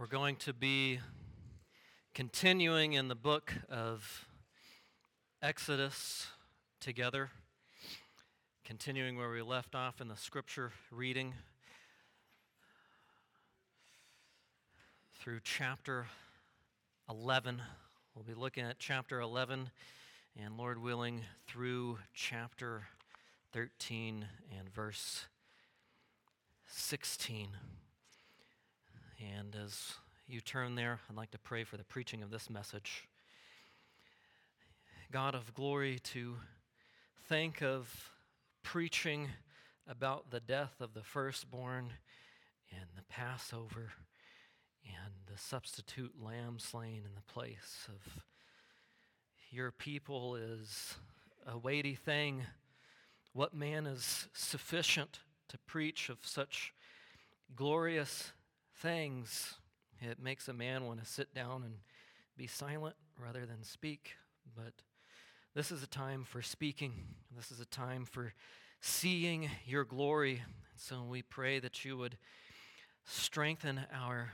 We're going to be continuing in the book of Exodus together, continuing where we left off in the scripture reading through chapter 11. We'll be looking at chapter 11 and, Lord willing, through chapter 13 and verse 16. And as you turn there, I'd like to pray for the preaching of this message. God of glory, to think of preaching about the death of the firstborn and the Passover and the substitute lamb slain in the place of your people is a weighty thing. What man is sufficient to preach of such glorious things. It makes a man want to sit down and be silent rather than speak. But this is a time for speaking, this is a time for seeing your glory. So we pray that you would strengthen our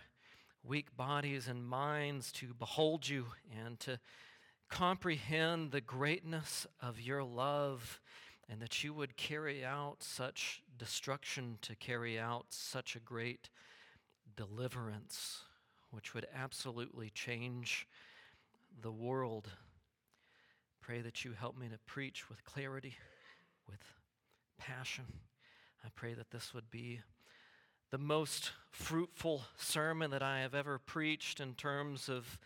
weak bodies and minds to behold you and to comprehend the greatness of your love and that you would carry out such destruction to carry out such a great deliverance, which would absolutely change the world. Pray that you help me to preach with clarity, with passion. I pray that this would be the most fruitful sermon that I have ever preached in terms of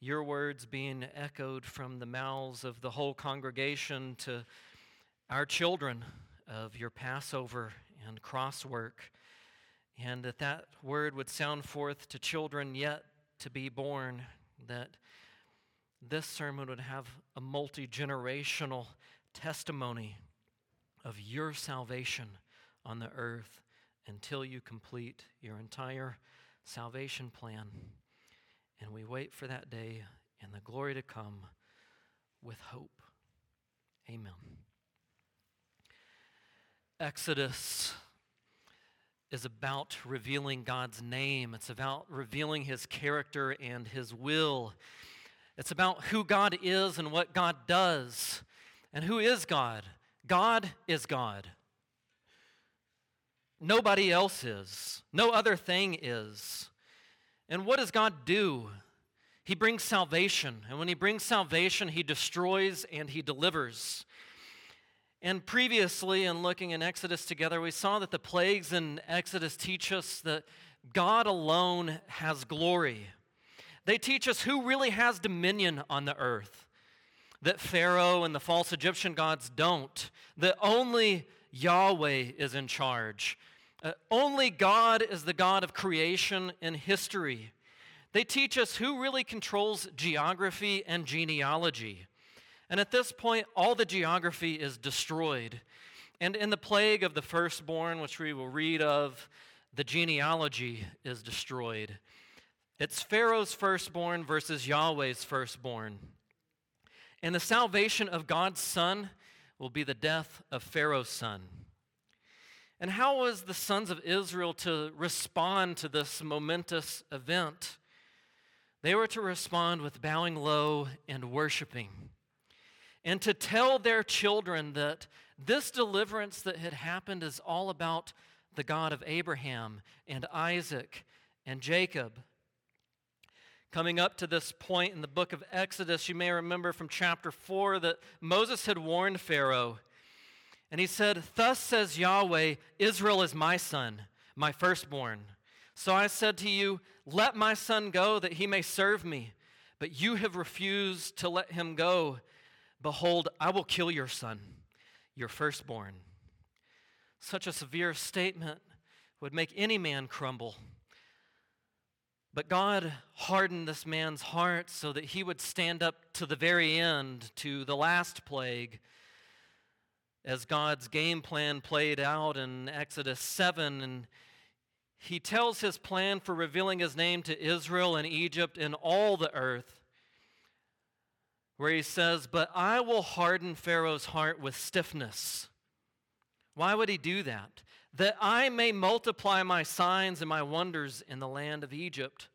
your words being echoed from the mouths of the whole congregation to our children of your Passover and cross work and that that word would sound forth to children yet to be born, that this sermon would have a multi generational testimony of your salvation on the earth until you complete your entire salvation plan. And we wait for that day and the glory to come with hope. Amen. Exodus is about revealing God's name, it's about revealing his character and his will. It's about who God is and what God does. And who is God? God is God. Nobody else is. No other thing is. And what does God do? He brings salvation. And when He brings salvation, He destroys and He delivers. And previously, in looking in Exodus together, we saw that the plagues in Exodus teach us that God alone has glory. They teach us who really has dominion on the earth. That Pharaoh and the false Egyptian gods don't. That only Yahweh is in charge. Uh, only God is the God of creation and history. They teach us who really controls geography and genealogy. And at this point, all the geography is destroyed. And in the plague of the firstborn, which we will read of, the genealogy is destroyed. It's Pharaoh's firstborn versus Yahweh's firstborn. And the salvation of God's son will be the death of Pharaoh's son. And how was the sons of Israel to respond to this momentous event? They were to respond with bowing low and worshiping and to tell their children that this deliverance that had happened is all about the God of Abraham and Isaac and Jacob. Coming up to this point in the book of Exodus, you may remember from chapter 4 that Moses had warned Pharaoh. And he said, Thus says Yahweh, Israel is my son, my firstborn. So I said to you, Let my son go that he may serve me. But you have refused to let him go. Behold, I will kill your son, your firstborn. Such a severe statement would make any man crumble. But God hardened this man's heart so that he would stand up to the very end, to the last plague. As God's game plan played out in Exodus 7, and he tells his plan for revealing his name to Israel and Egypt and all the earth where he says, But I will harden Pharaoh's heart with stiffness. Why would he do that? That I may multiply my signs and my wonders in the land of Egypt.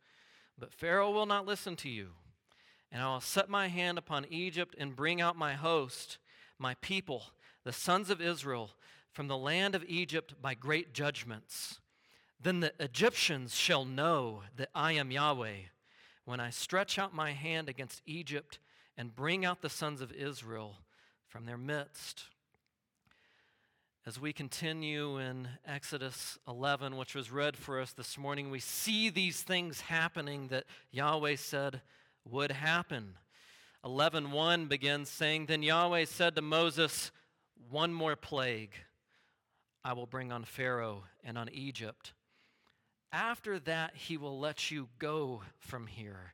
But Pharaoh will not listen to you. And I will set my hand upon Egypt and bring out my host, my people, the sons of Israel, from the land of Egypt by great judgments. Then the Egyptians shall know that I am Yahweh when I stretch out my hand against Egypt and bring out the sons of Israel from their midst. As we continue in Exodus 11, which was read for us this morning, we see these things happening that Yahweh said would happen. 11:1 begins saying, "Then Yahweh said to Moses, one more plague I will bring on Pharaoh and on Egypt. After that, he will let you go from here.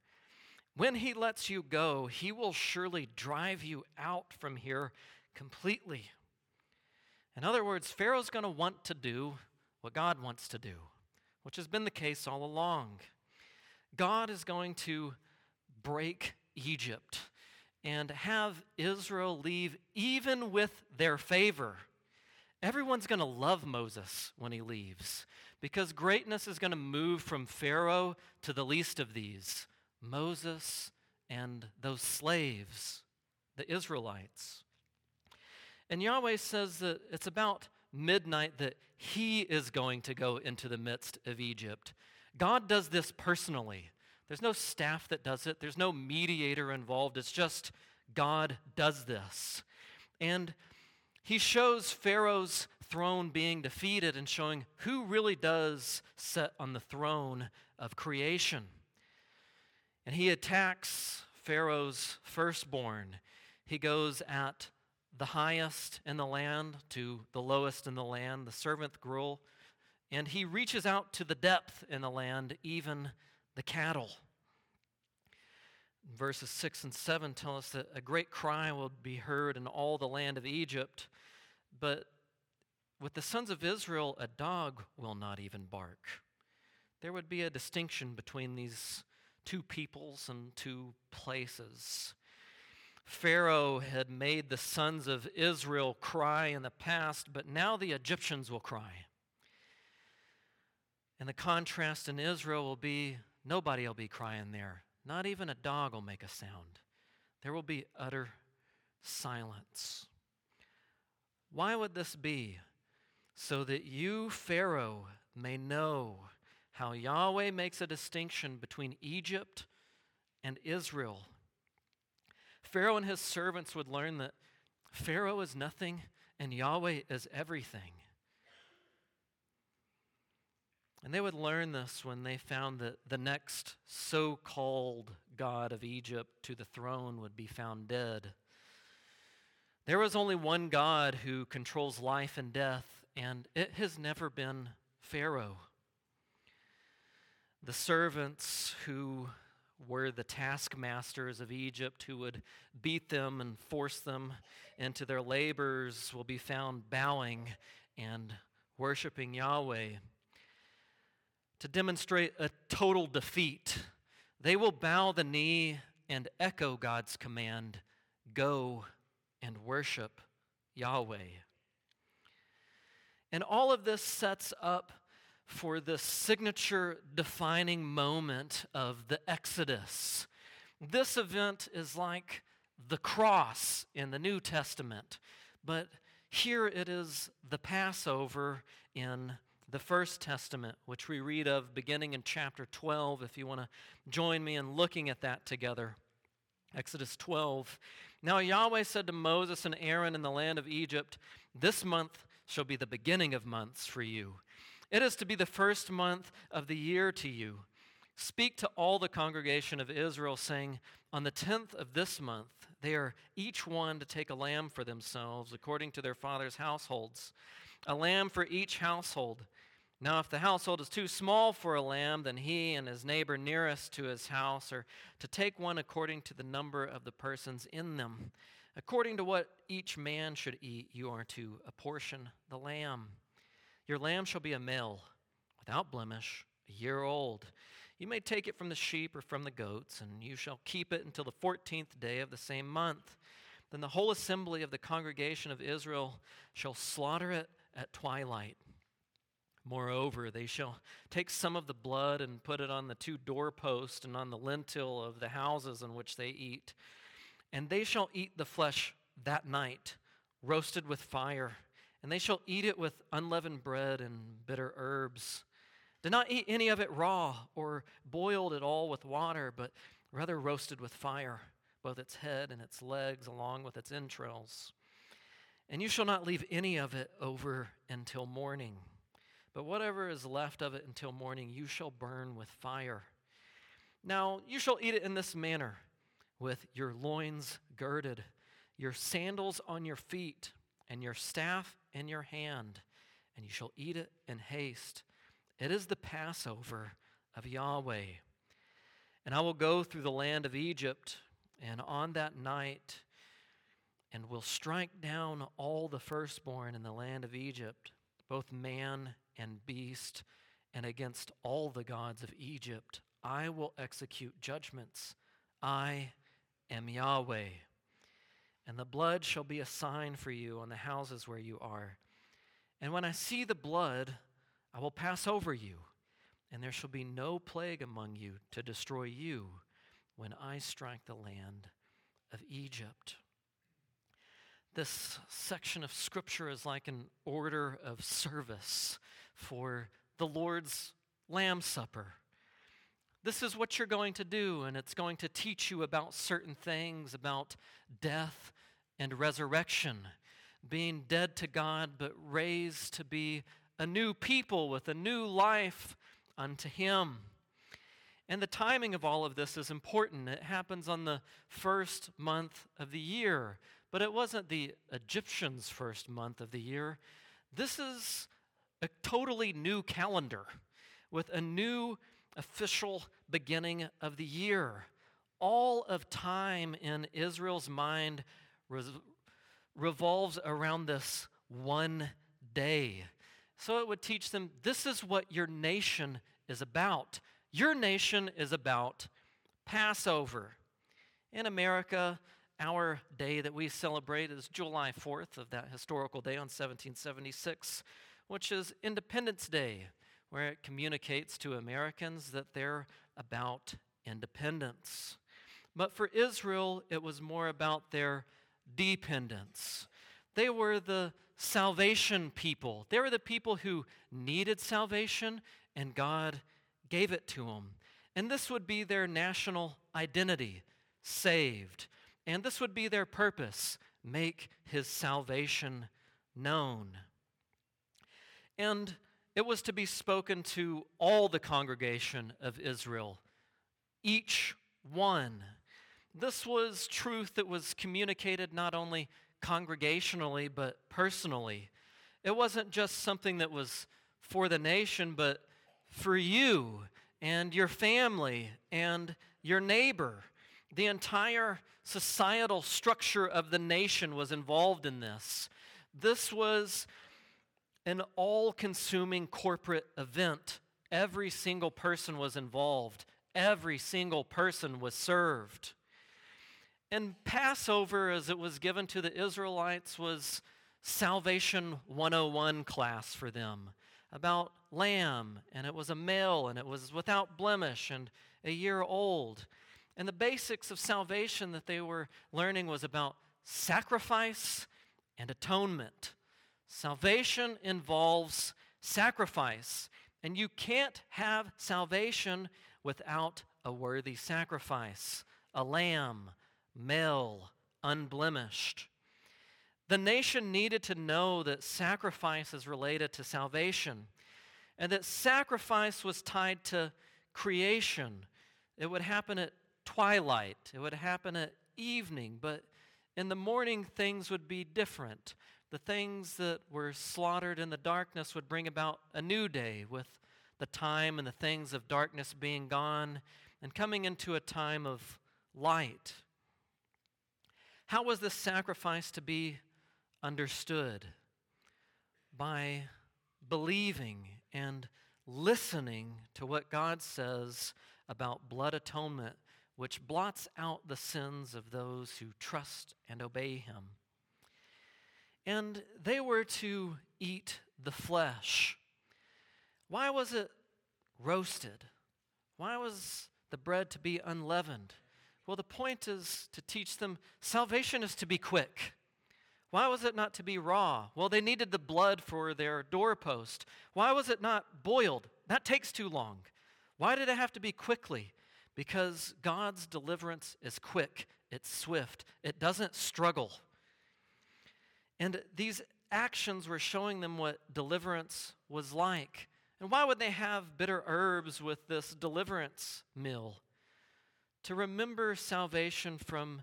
When he lets you go, he will surely drive you out from here completely. In other words, Pharaoh's going to want to do what God wants to do, which has been the case all along. God is going to break Egypt and have Israel leave even with their favor. Everyone's going to love Moses when he leaves because greatness is going to move from Pharaoh to the least of these Moses and those slaves, the Israelites. And Yahweh says that it's about midnight that he is going to go into the midst of Egypt. God does this personally. There's no staff that does it, there's no mediator involved. It's just God does this. And he shows Pharaoh's throne being defeated and showing who really does sit on the throne of creation. And he attacks Pharaoh's firstborn. He goes at the highest in the land to the lowest in the land, the servant girl, and he reaches out to the depth in the land, even the cattle. Verses 6 and 7 tell us that a great cry will be heard in all the land of Egypt, but with the sons of Israel, a dog will not even bark. There would be a distinction between these two peoples and two places. Pharaoh had made the sons of Israel cry in the past, but now the Egyptians will cry. And the contrast in Israel will be nobody will be crying there. Not even a dog will make a sound. There will be utter silence. Why would this be? So that you, Pharaoh, may know how Yahweh makes a distinction between Egypt and Israel Pharaoh and his servants would learn that Pharaoh is nothing and Yahweh is everything. And they would learn this when they found that the next so called God of Egypt to the throne would be found dead. There was only one God who controls life and death, and it has never been Pharaoh. The servants who were the taskmasters of Egypt who would beat them and force them into their labors will be found bowing and worshiping Yahweh. To demonstrate a total defeat, they will bow the knee and echo God's command go and worship Yahweh. And all of this sets up for the signature defining moment of the Exodus. This event is like the cross in the New Testament, but here it is the Passover in the First Testament, which we read of beginning in chapter 12, if you want to join me in looking at that together. Exodus 12. Now Yahweh said to Moses and Aaron in the land of Egypt, This month shall be the beginning of months for you. It is to be the first month of the year to you. Speak to all the congregation of Israel, saying, On the tenth of this month, they are each one to take a lamb for themselves, according to their father's households, a lamb for each household. Now, if the household is too small for a lamb, then he and his neighbor nearest to his house are to take one according to the number of the persons in them. According to what each man should eat, you are to apportion the lamb. Your lamb shall be a male, without blemish, a year old. You may take it from the sheep or from the goats, and you shall keep it until the fourteenth day of the same month. Then the whole assembly of the congregation of Israel shall slaughter it at twilight. Moreover, they shall take some of the blood and put it on the two doorposts and on the lintel of the houses in which they eat. And they shall eat the flesh that night, roasted with fire, and they shall eat it with unleavened bread and bitter herbs. Do not eat any of it raw or boiled at all with water, but rather roasted with fire, both its head and its legs, along with its entrails. And you shall not leave any of it over until morning. But whatever is left of it until morning, you shall burn with fire. Now you shall eat it in this manner with your loins girded, your sandals on your feet, and your staff in your hand, and you shall eat it in haste. It is the Passover of Yahweh. And I will go through the land of Egypt, and on that night, and will strike down all the firstborn in the land of Egypt, both man and beast, and against all the gods of Egypt. I will execute judgments. I am Yahweh. And the blood shall be a sign for you on the houses where you are. And when I see the blood, I will pass over you, and there shall be no plague among you to destroy you when I strike the land of Egypt. This section of Scripture is like an order of service for the Lord's Lamb Supper. This is what you're going to do, and it's going to teach you about certain things about death and resurrection, being dead to God, but raised to be a new people with a new life unto Him. And the timing of all of this is important. It happens on the first month of the year, but it wasn't the Egyptians' first month of the year. This is a totally new calendar with a new official beginning of the year. All of time in Israel's mind revolves around this one day. So it would teach them this is what your nation is about. Your nation is about Passover. In America, our day that we celebrate is July 4th of that historical day on 1776 which is Independence Day, where it communicates to Americans that they're about independence. But for Israel, it was more about their dependence. They were the salvation people. They were the people who needed salvation, and God gave it to them. And this would be their national identity saved. And this would be their purpose make his salvation known. And it was to be spoken to all the congregation of Israel, each one. This was truth that was communicated not only congregationally, but personally. It wasn't just something that was for the nation, but for you and your family and your neighbor. The entire societal structure of the nation was involved in this. This was an all consuming corporate event. Every single person was involved, every single person was served. And Passover, as it was given to the Israelites, was Salvation 101 class for them about lamb, and it was a male, and it was without blemish, and a year old. And the basics of salvation that they were learning was about sacrifice and atonement. Salvation involves sacrifice, and you can't have salvation without a worthy sacrifice a lamb, male, unblemished. The nation needed to know that sacrifice is related to salvation and that sacrifice was tied to creation. It would happen at twilight, it would happen at evening, but in the morning things would be different. The things that were slaughtered in the darkness would bring about a new day with the time and the things of darkness being gone and coming into a time of light. How was this sacrifice to be understood? By believing and listening to what God says about blood atonement, which blots out the sins of those who trust and obey Him. And they were to eat the flesh. Why was it roasted? Why was the bread to be unleavened? Well, the point is to teach them salvation is to be quick. Why was it not to be raw? Well, they needed the blood for their doorpost. Why was it not boiled? That takes too long. Why did it have to be quickly? Because God's deliverance is quick, it's swift, it doesn't struggle. And these actions were showing them what deliverance was like. And why would they have bitter herbs with this deliverance meal? To remember salvation from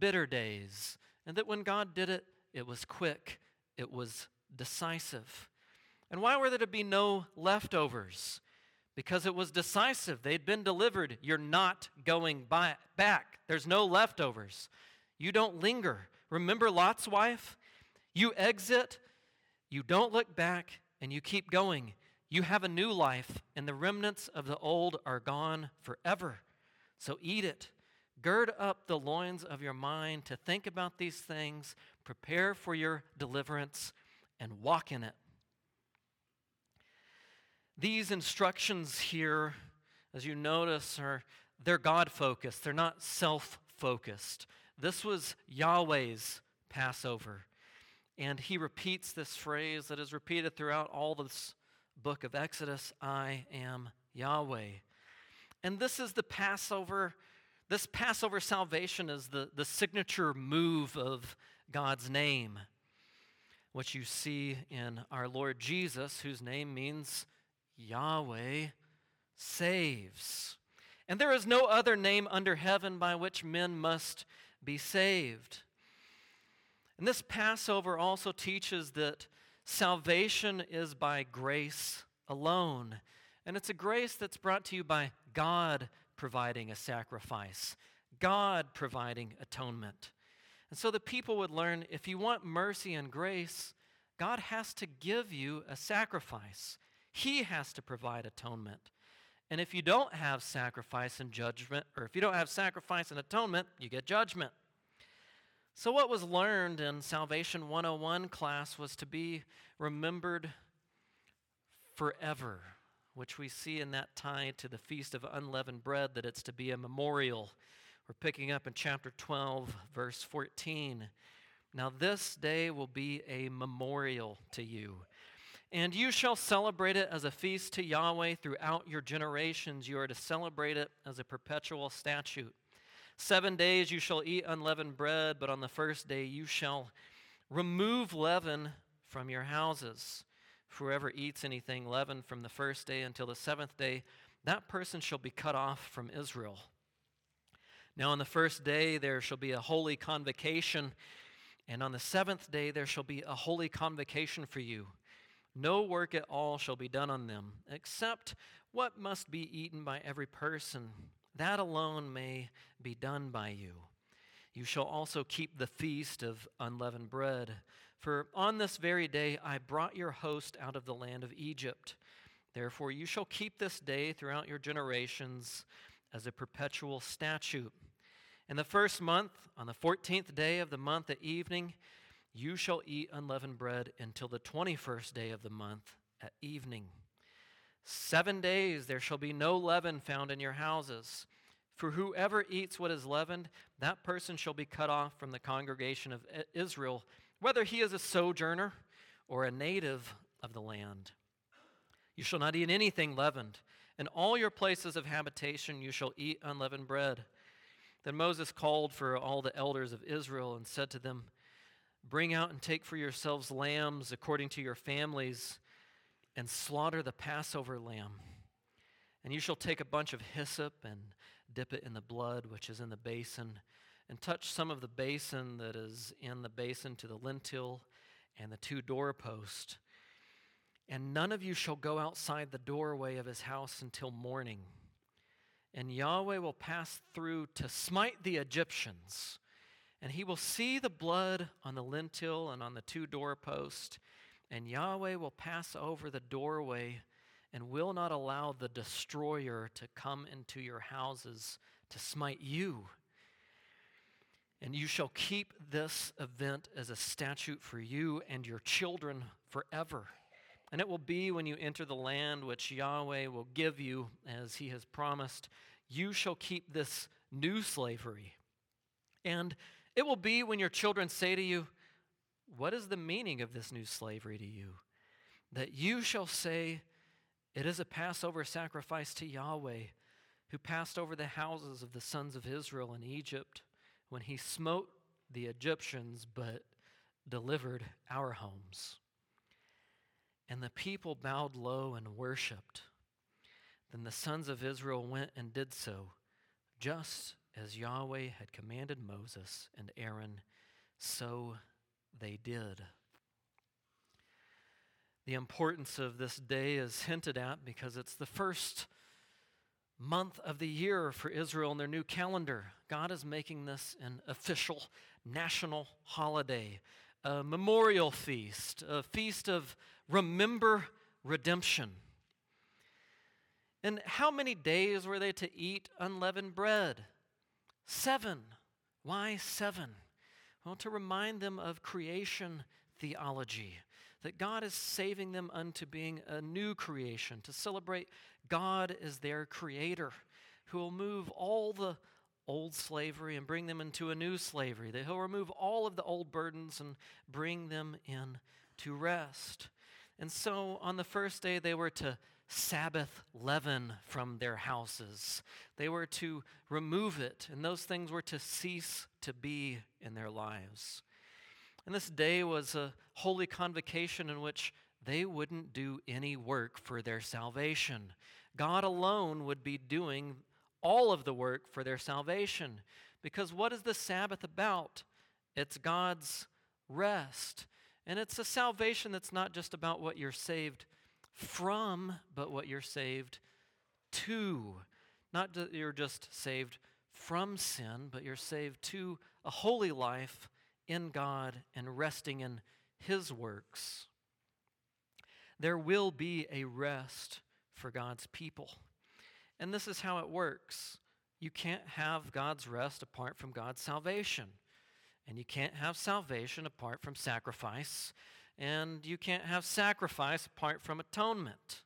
bitter days, and that when God did it, it was quick, it was decisive. And why were there to be no leftovers? Because it was decisive. They'd been delivered. You're not going by, back. There's no leftovers. You don't linger. Remember Lot's wife? You exit, you don't look back, and you keep going. You have a new life, and the remnants of the old are gone forever. So eat it. Gird up the loins of your mind to think about these things, prepare for your deliverance, and walk in it. These instructions here, as you notice, are they're God focused. They're not self focused. This was Yahweh's Passover. And he repeats this phrase that is repeated throughout all this book of Exodus I am Yahweh. And this is the Passover. This Passover salvation is the, the signature move of God's name, which you see in our Lord Jesus, whose name means Yahweh saves. And there is no other name under heaven by which men must be saved. And this Passover also teaches that salvation is by grace alone. And it's a grace that's brought to you by God providing a sacrifice, God providing atonement. And so the people would learn if you want mercy and grace, God has to give you a sacrifice. He has to provide atonement. And if you don't have sacrifice and judgment, or if you don't have sacrifice and atonement, you get judgment. So, what was learned in Salvation 101 class was to be remembered forever, which we see in that tie to the Feast of Unleavened Bread, that it's to be a memorial. We're picking up in chapter 12, verse 14. Now, this day will be a memorial to you. And you shall celebrate it as a feast to Yahweh throughout your generations. You are to celebrate it as a perpetual statute. Seven days you shall eat unleavened bread, but on the first day you shall remove leaven from your houses. Whoever eats anything leavened from the first day until the seventh day, that person shall be cut off from Israel. Now, on the first day there shall be a holy convocation, and on the seventh day there shall be a holy convocation for you. No work at all shall be done on them, except what must be eaten by every person that alone may be done by you. You shall also keep the feast of unleavened bread. For on this very day I brought your host out of the land of Egypt. Therefore you shall keep this day throughout your generations as a perpetual statute. In the first month, on the fourteenth day of the month at evening, you shall eat unleavened bread until the twenty first day of the month at evening. Seven days there shall be no leaven found in your houses. For whoever eats what is leavened, that person shall be cut off from the congregation of Israel, whether he is a sojourner or a native of the land. You shall not eat anything leavened. In all your places of habitation you shall eat unleavened bread. Then Moses called for all the elders of Israel and said to them, Bring out and take for yourselves lambs according to your families and slaughter the Passover lamb. And you shall take a bunch of hyssop and dip it in the blood which is in the basin, and touch some of the basin that is in the basin to the lintel and the two doorposts. And none of you shall go outside the doorway of his house until morning. And Yahweh will pass through to smite the Egyptians. And he will see the blood on the lintel and on the two doorposts and Yahweh will pass over the doorway and will not allow the destroyer to come into your houses to smite you. And you shall keep this event as a statute for you and your children forever. And it will be when you enter the land which Yahweh will give you, as he has promised, you shall keep this new slavery. And it will be when your children say to you, What is the meaning of this new slavery to you? That you shall say, It is a Passover sacrifice to Yahweh, who passed over the houses of the sons of Israel in Egypt when he smote the Egyptians, but delivered our homes. And the people bowed low and worshiped. Then the sons of Israel went and did so, just as Yahweh had commanded Moses and Aaron, so they did. The importance of this day is hinted at because it's the first month of the year for Israel in their new calendar. God is making this an official national holiday, a memorial feast, a feast of remember redemption. And how many days were they to eat unleavened bread? Seven. Why seven? Well, to remind them of creation theology, that God is saving them unto being a new creation, to celebrate God is their creator, who will move all the old slavery and bring them into a new slavery, that He'll remove all of the old burdens and bring them in to rest. And so on the first day, they were to Sabbath leaven from their houses. They were to remove it, and those things were to cease to be in their lives. And this day was a holy convocation in which they wouldn't do any work for their salvation. God alone would be doing all of the work for their salvation. Because what is the Sabbath about? It's God's rest. And it's a salvation that's not just about what you're saved from, but what you're saved to. Not that you're just saved from sin, but you're saved to a holy life in God and resting in His works. There will be a rest for God's people. And this is how it works you can't have God's rest apart from God's salvation. And you can't have salvation apart from sacrifice and you can't have sacrifice apart from atonement.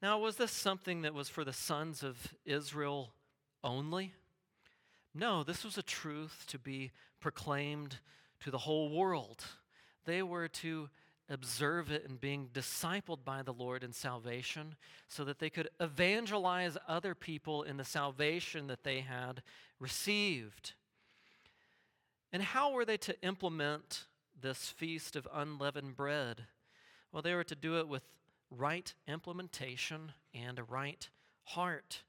Now, was this something that was for the sons of Israel only? No, this was a truth to be proclaimed to the whole world. They were to observe it and being discipled by the Lord in salvation so that they could evangelize other people in the salvation that they had received. And how were they to implement this feast of unleavened bread? Well, they were to do it with right implementation and a right heart.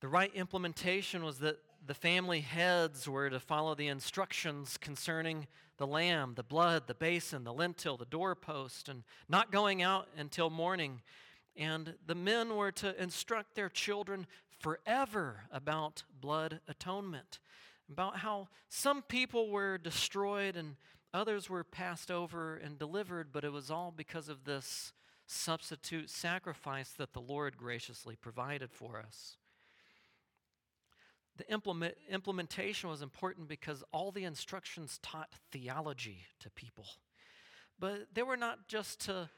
The right implementation was that the family heads were to follow the instructions concerning the lamb, the blood, the basin, the lintel, the doorpost, and not going out until morning. And the men were to instruct their children forever about blood atonement about how some people were destroyed and others were passed over and delivered, but it was all because of this substitute sacrifice that the Lord graciously provided for us. The implement, implementation was important because all the instructions taught theology to people. But they were not just to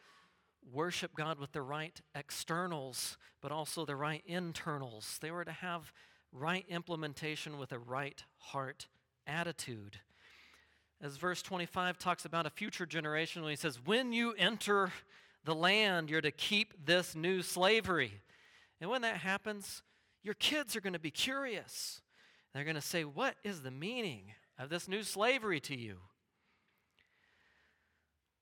worship God with the right externals, but also the right internals. They were to have right implementation with a right heart attitude. As verse 25 talks about a future generation, when he says, When you enter the land, you're to keep this new slavery. And when that happens, your kids are going to be curious. They're going to say, What is the meaning of this new slavery to you?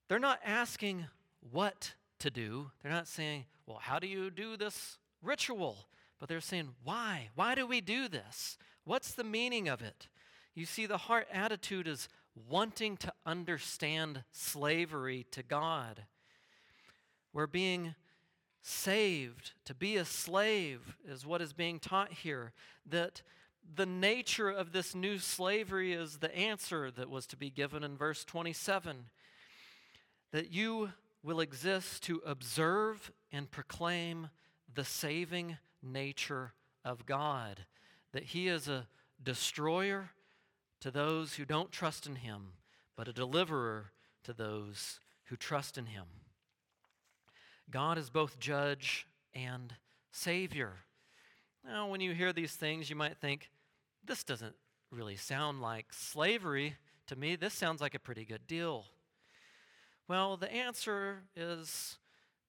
They're not asking what to do. They're not saying, Well, how do you do this ritual? But they're saying, why? Why do we do this? What's the meaning of it? You see, the heart attitude is wanting to understand slavery to God. We're being saved. To be a slave is what is being taught here. That the nature of this new slavery is the answer that was to be given in verse 27 that you will exist to observe and proclaim the saving nature of God, that He is a destroyer to those who don't trust in Him, but a deliverer to those who trust in him. God is both judge and savior. Now, when you hear these things, you might think, this doesn't really sound like slavery to me. This sounds like a pretty good deal. Well, the answer is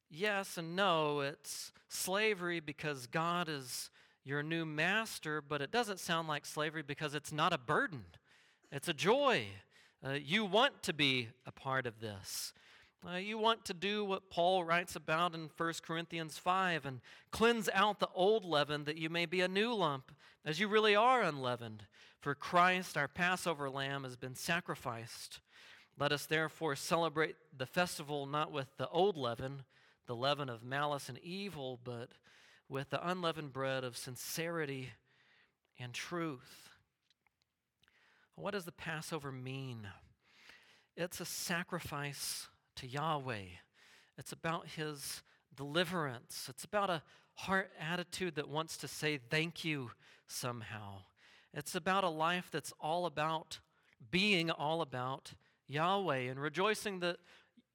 yes and no. It's slavery because God is your new master, but it doesn't sound like slavery because it's not a burden, it's a joy. Uh, you want to be a part of this. Uh, you want to do what Paul writes about in 1 Corinthians 5 and cleanse out the old leaven that you may be a new lump, as you really are unleavened. For Christ, our Passover lamb, has been sacrificed. Let us therefore celebrate the festival not with the old leaven, the leaven of malice and evil, but with the unleavened bread of sincerity and truth. What does the Passover mean? It's a sacrifice to Yahweh. It's about His deliverance. It's about a heart attitude that wants to say thank you somehow. It's about a life that's all about being all about Yahweh and rejoicing that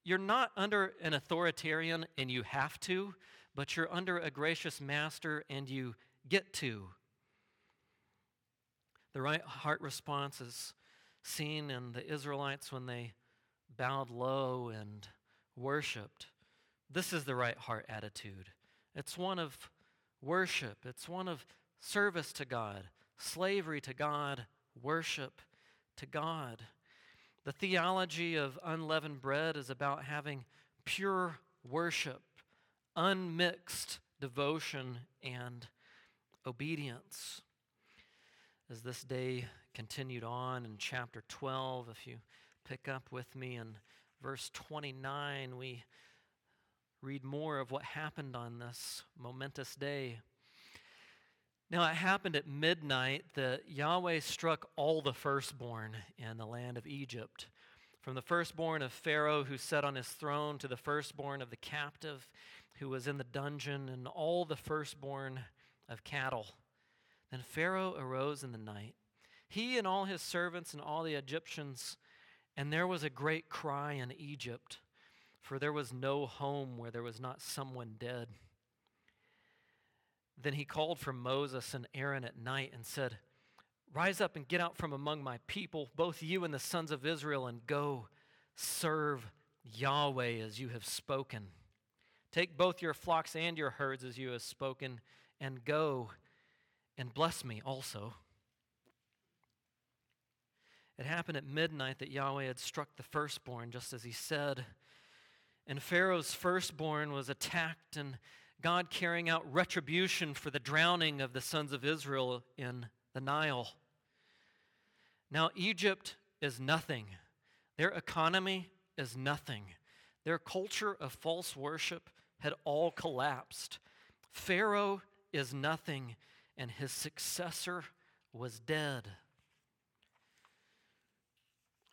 you're not under an authoritarian and you have to, but you're under a gracious master and you get to. The right heart response is seen in the Israelites when they bowed low and worshiped. This is the right heart attitude. It's one of worship, it's one of service to God, slavery to God, worship to God. The theology of unleavened bread is about having pure worship, unmixed devotion, and obedience. As this day continued on in chapter 12, if you pick up with me in verse 29, we read more of what happened on this momentous day. Now it happened at midnight that Yahweh struck all the firstborn in the land of Egypt, from the firstborn of Pharaoh who sat on his throne to the firstborn of the captive who was in the dungeon, and all the firstborn of cattle. Then Pharaoh arose in the night, he and all his servants and all the Egyptians and there was a great cry in Egypt, for there was no home where there was not someone dead. Then he called for Moses and Aaron at night and said, Rise up and get out from among my people, both you and the sons of Israel, and go serve Yahweh as you have spoken. Take both your flocks and your herds as you have spoken, and go and bless me also. It happened at midnight that Yahweh had struck the firstborn, just as he said. And Pharaoh's firstborn was attacked, and God carrying out retribution for the drowning of the sons of Israel in the Nile. Now, Egypt is nothing. Their economy is nothing. Their culture of false worship had all collapsed. Pharaoh is nothing, and his successor was dead.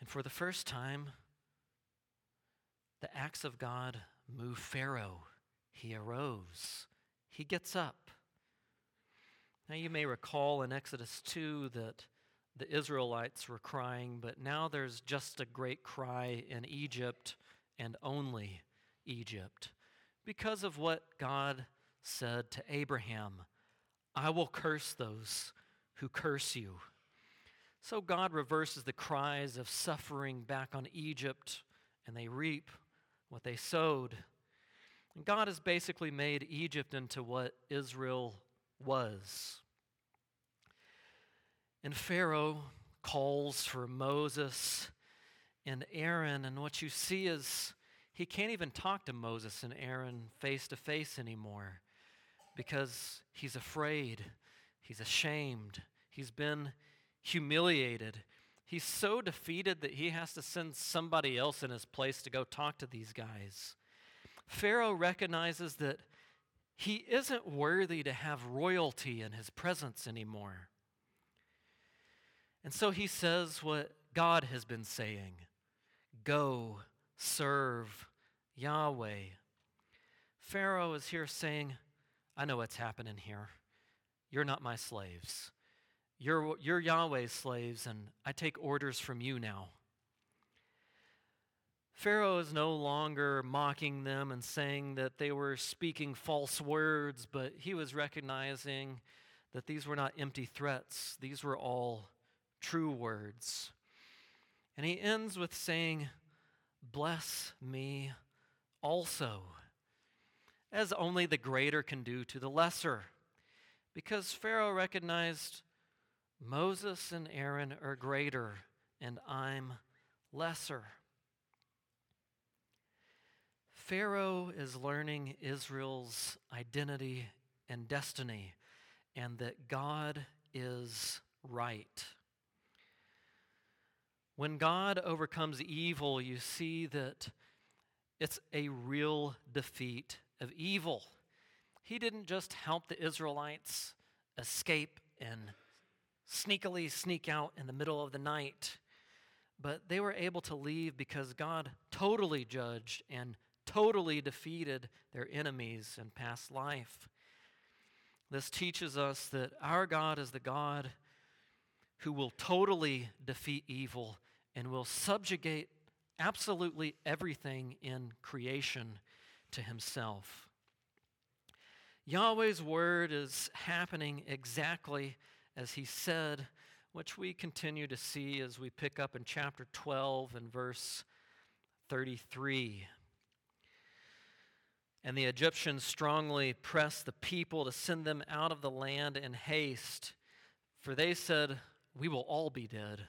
And for the first time, the acts of God move Pharaoh. He arose, he gets up. Now, you may recall in Exodus 2 that the Israelites were crying, but now there's just a great cry in Egypt and only Egypt because of what God said to Abraham I will curse those who curse you. So God reverses the cries of suffering back on Egypt, and they reap what they sowed. And God has basically made Egypt into what Israel was. And Pharaoh calls for Moses and Aaron, and what you see is he can't even talk to Moses and Aaron face to face anymore because he's afraid, he's ashamed, he's been humiliated. He's so defeated that he has to send somebody else in his place to go talk to these guys. Pharaoh recognizes that he isn't worthy to have royalty in his presence anymore. And so he says what God has been saying Go serve Yahweh. Pharaoh is here saying, I know what's happening here. You're not my slaves. You're, you're Yahweh's slaves, and I take orders from you now. Pharaoh is no longer mocking them and saying that they were speaking false words, but he was recognizing that these were not empty threats, these were all true words. And he ends with saying, Bless me also, as only the greater can do to the lesser. Because Pharaoh recognized Moses and Aaron are greater, and I'm lesser. Pharaoh is learning Israel's identity and destiny, and that God is right. When God overcomes evil, you see that it's a real defeat of evil. He didn't just help the Israelites escape and sneakily sneak out in the middle of the night, but they were able to leave because God totally judged and totally defeated their enemies in past life. This teaches us that our God is the God who will totally defeat evil and will subjugate absolutely everything in creation to himself. Yahweh's word is happening exactly as he said, which we continue to see as we pick up in chapter 12 and verse 33. And the Egyptians strongly pressed the people to send them out of the land in haste, for they said, We will all be dead.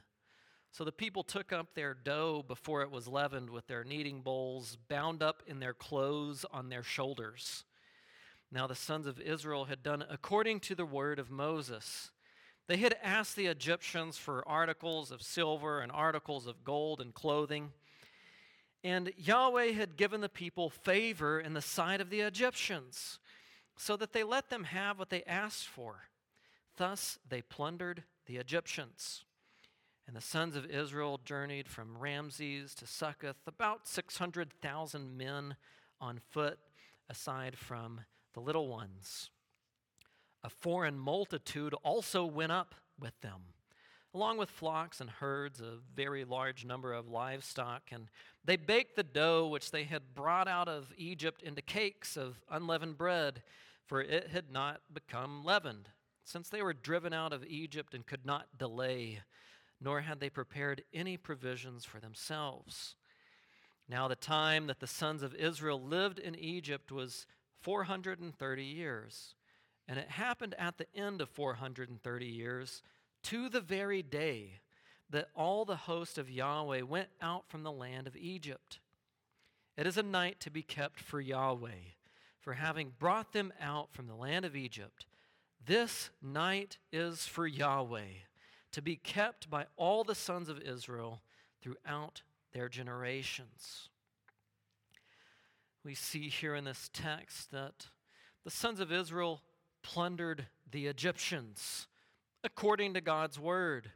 So the people took up their dough before it was leavened with their kneading bowls, bound up in their clothes on their shoulders. Now the sons of Israel had done according to the word of Moses. They had asked the Egyptians for articles of silver and articles of gold and clothing. And Yahweh had given the people favor in the sight of the Egyptians, so that they let them have what they asked for. Thus they plundered the Egyptians. And the sons of Israel journeyed from Ramses to Succoth, about 600,000 men on foot, aside from the little ones. A foreign multitude also went up with them along with flocks and herds, a very large number of livestock. And they baked the dough which they had brought out of Egypt into cakes of unleavened bread, for it had not become leavened, since they were driven out of Egypt and could not delay, nor had they prepared any provisions for themselves. Now, the time that the sons of Israel lived in Egypt was 430 years. And it happened at the end of 430 years to the very day that all the host of Yahweh went out from the land of Egypt. It is a night to be kept for Yahweh, for having brought them out from the land of Egypt. This night is for Yahweh, to be kept by all the sons of Israel throughout their generations. We see here in this text that the sons of Israel plundered the Egyptians according to God's word.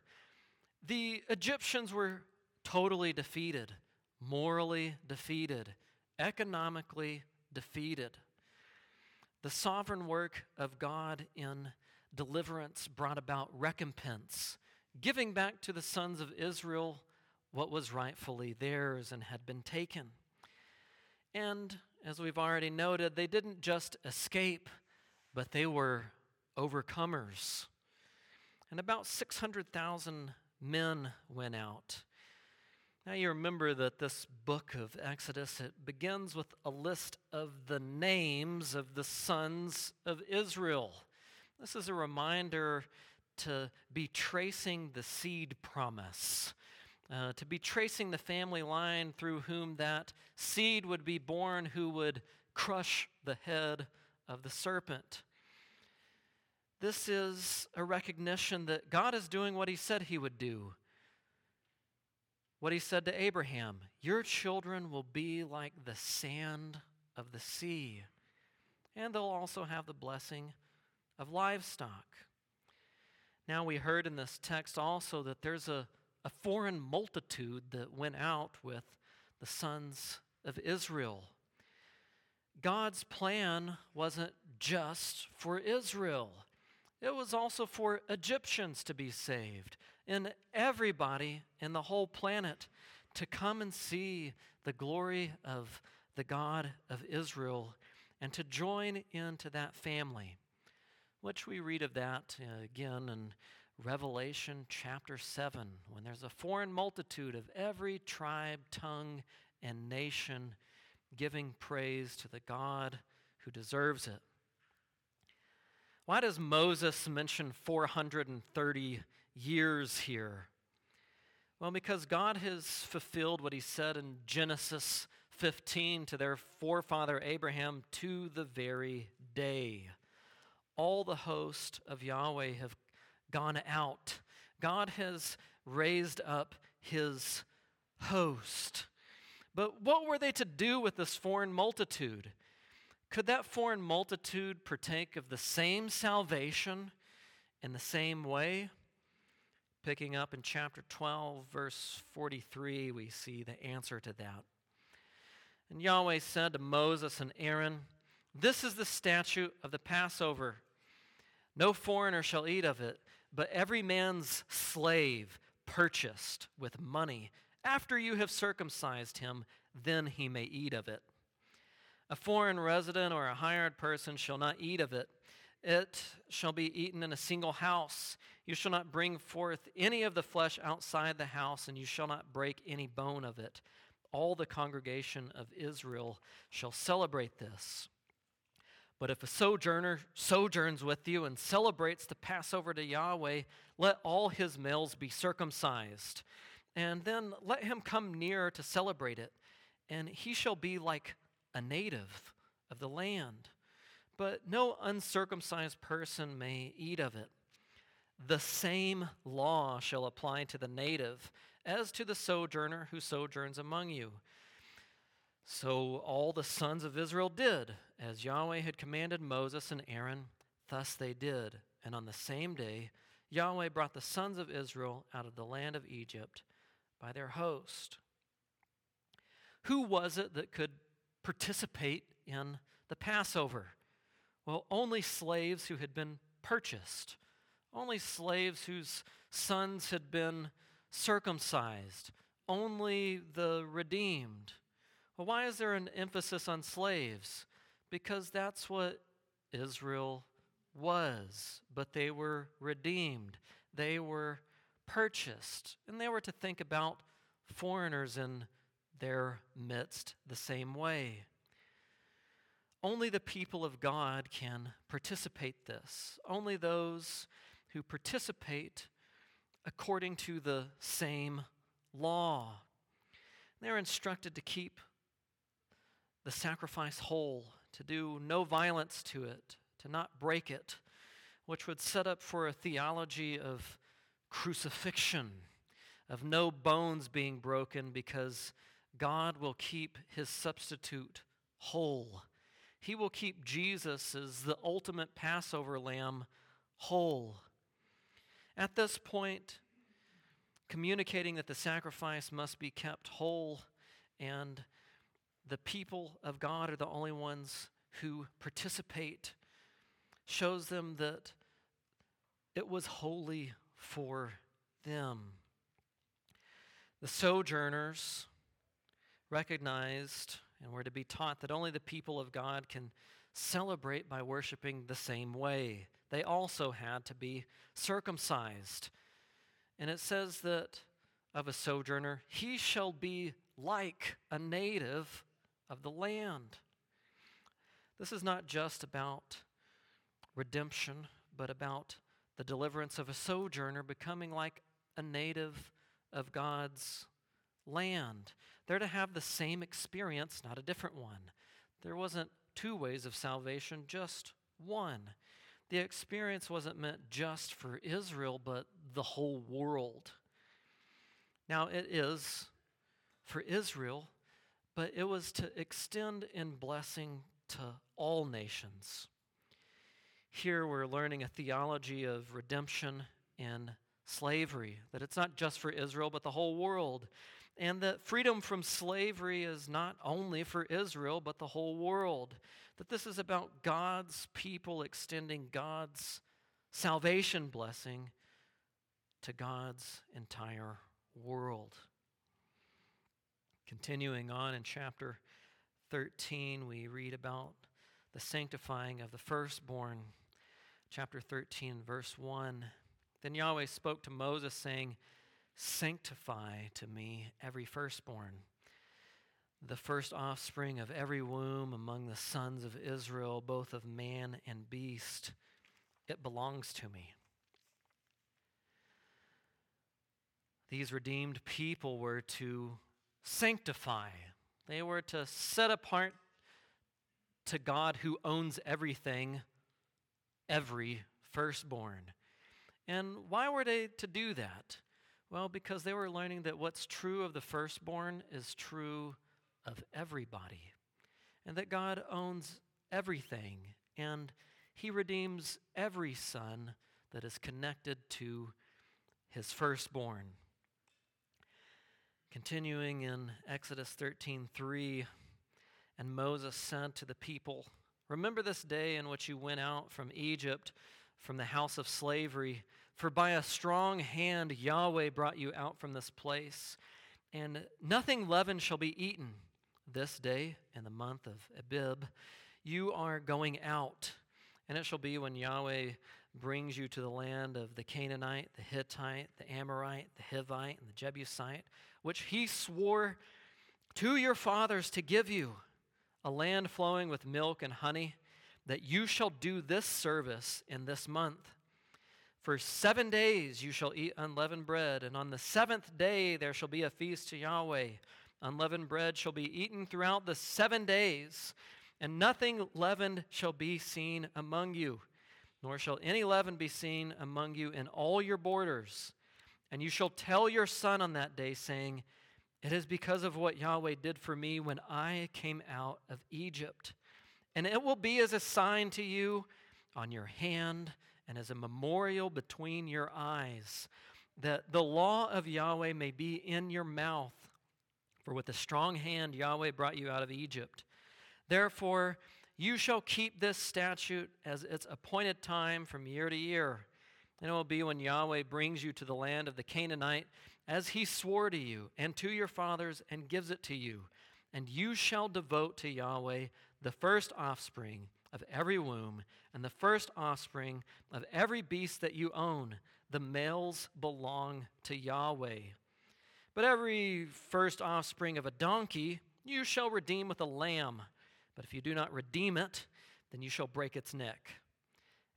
The Egyptians were totally defeated, morally defeated, economically defeated. The sovereign work of God in deliverance brought about recompense, giving back to the sons of Israel what was rightfully theirs and had been taken. And as we've already noted, they didn't just escape, but they were overcomers and about 600,000 men went out. Now you remember that this book of Exodus it begins with a list of the names of the sons of Israel. This is a reminder to be tracing the seed promise. Uh, to be tracing the family line through whom that seed would be born, who would crush the head of the serpent. This is a recognition that God is doing what he said he would do. What he said to Abraham Your children will be like the sand of the sea, and they'll also have the blessing of livestock. Now, we heard in this text also that there's a, a foreign multitude that went out with the sons of Israel. God's plan wasn't just for Israel. It was also for Egyptians to be saved and everybody in the whole planet to come and see the glory of the God of Israel and to join into that family, which we read of that uh, again in Revelation chapter 7, when there's a foreign multitude of every tribe, tongue, and nation giving praise to the God who deserves it. Why does Moses mention 430 years here? Well, because God has fulfilled what he said in Genesis 15 to their forefather Abraham to the very day. All the host of Yahweh have gone out. God has raised up his host. But what were they to do with this foreign multitude? Could that foreign multitude partake of the same salvation in the same way? Picking up in chapter 12, verse 43, we see the answer to that. And Yahweh said to Moses and Aaron, This is the statute of the Passover. No foreigner shall eat of it, but every man's slave purchased with money. After you have circumcised him, then he may eat of it. A foreign resident or a hired person shall not eat of it. It shall be eaten in a single house. You shall not bring forth any of the flesh outside the house, and you shall not break any bone of it. All the congregation of Israel shall celebrate this. But if a sojourner sojourns with you and celebrates the Passover to Yahweh, let all his males be circumcised. And then let him come near to celebrate it. And he shall be like a native of the land. But no uncircumcised person may eat of it. The same law shall apply to the native as to the sojourner who sojourns among you. So all the sons of Israel did as Yahweh had commanded Moses and Aaron, thus they did. And on the same day, Yahweh brought the sons of Israel out of the land of Egypt by their host. Who was it that could participate in the Passover? Well, only slaves who had been purchased, only slaves whose sons had been circumcised, only the redeemed. Well, why is there an emphasis on slaves? because that's what Israel was. But they were redeemed, they were purchased, and they were to think about foreigners in their midst the same way. Only the people of God can participate this. Only those who participate according to the same law. They're instructed to keep the sacrifice whole to do no violence to it, to not break it, which would set up for a theology of crucifixion, of no bones being broken because God will keep his substitute whole. He will keep Jesus as the ultimate Passover lamb whole. At this point, communicating that the sacrifice must be kept whole and the people of God are the only ones who participate shows them that it was holy for them. The sojourners recognized and were to be taught that only the people of God can celebrate by worshiping the same way. They also had to be circumcised. And it says that of a sojourner, he shall be like a native of the land. This is not just about redemption, but about the deliverance of a sojourner becoming like a native of God's land. They're to have the same experience, not a different one. There wasn't two ways of salvation, just one. The experience wasn't meant just for Israel, but the whole world. Now, it is for Israel but it was to extend in blessing to all nations. Here we're learning a theology of redemption in slavery, that it's not just for Israel, but the whole world. And that freedom from slavery is not only for Israel, but the whole world. That this is about God's people extending God's salvation blessing to God's entire world. Continuing on in chapter 13, we read about the sanctifying of the firstborn. Chapter 13, verse 1. Then Yahweh spoke to Moses, saying, Sanctify to me every firstborn, the first offspring of every womb among the sons of Israel, both of man and beast. It belongs to me. These redeemed people were to sanctify. They were to set apart to God who owns everything, every firstborn. And why were they to do that? Well, because they were learning that what's true of the firstborn is true of everybody, and that God owns everything, and He redeems every son that is connected to His firstborn. Continuing in Exodus 13:3, and Moses said to the people, Remember this day in which you went out from Egypt, from the house of slavery, for by a strong hand Yahweh brought you out from this place, and nothing leavened shall be eaten this day in the month of Abib. You are going out, and it shall be when Yahweh brings you to the land of the Canaanite, the Hittite, the Amorite, the Hivite, and the Jebusite which he swore to your fathers to give you, a land flowing with milk and honey, that you shall do this service in this month. For seven days you shall eat unleavened bread, and on the seventh day there shall be a feast to Yahweh. Unleavened bread shall be eaten throughout the seven days, and nothing leavened shall be seen among you, nor shall any leaven be seen among you in all your borders. And you shall tell your son on that day, saying, It is because of what Yahweh did for me when I came out of Egypt. And it will be as a sign to you on your hand and as a memorial between your eyes, that the law of Yahweh may be in your mouth. For with a strong hand Yahweh brought you out of Egypt. Therefore, you shall keep this statute as its appointed time from year to year and it will be when Yahweh brings you to the land of the Canaanite, as he swore to you and to your fathers, and gives it to you. And you shall devote to Yahweh the first offspring of every womb, and the first offspring of every beast that you own. The males belong to Yahweh. But every first offspring of a donkey you shall redeem with a lamb. But if you do not redeem it, then you shall break its neck.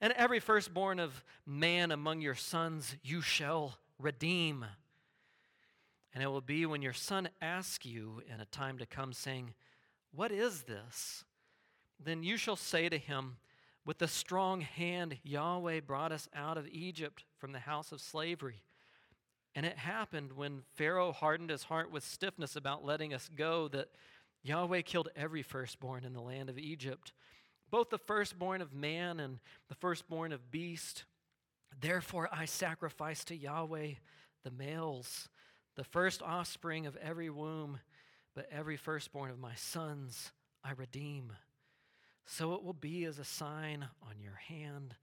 And every firstborn of man among your sons you shall redeem. And it will be when your son asks you in a time to come, saying, What is this? Then you shall say to him, With a strong hand Yahweh brought us out of Egypt from the house of slavery. And it happened when Pharaoh hardened his heart with stiffness about letting us go that Yahweh killed every firstborn in the land of Egypt both the firstborn of man and the firstborn of beast. Therefore I sacrifice to Yahweh the males, the first offspring of every womb, but every firstborn of my sons I redeem. So it will be as a sign on your hand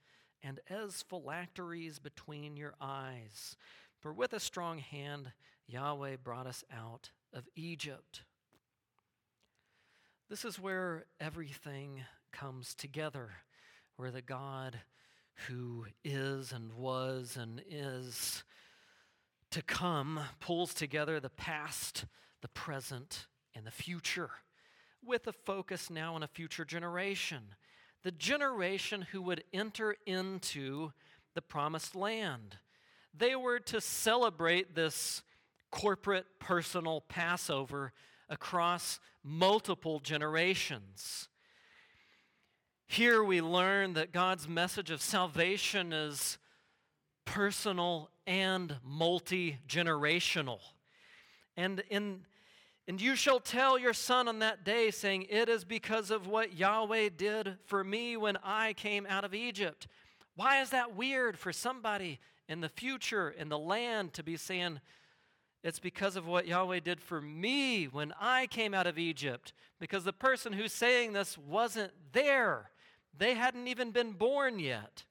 and as phylacteries between your eyes. For with a strong hand Yahweh brought us out of Egypt. This is where everything comes together, where the God who is and was and is to come pulls together the past, the present, and the future with a focus now on a future generation. The generation who would enter into the promised land. They were to celebrate this corporate, personal Passover across multiple generations. Here we learn that God's message of salvation is personal and multi generational. And, in, and you shall tell your son on that day, saying, It is because of what Yahweh did for me when I came out of Egypt. Why is that weird for somebody in the future, in the land, to be saying, it's because of what Yahweh did for me when I came out of Egypt. Because the person who's saying this wasn't there. They hadn't even been born yet.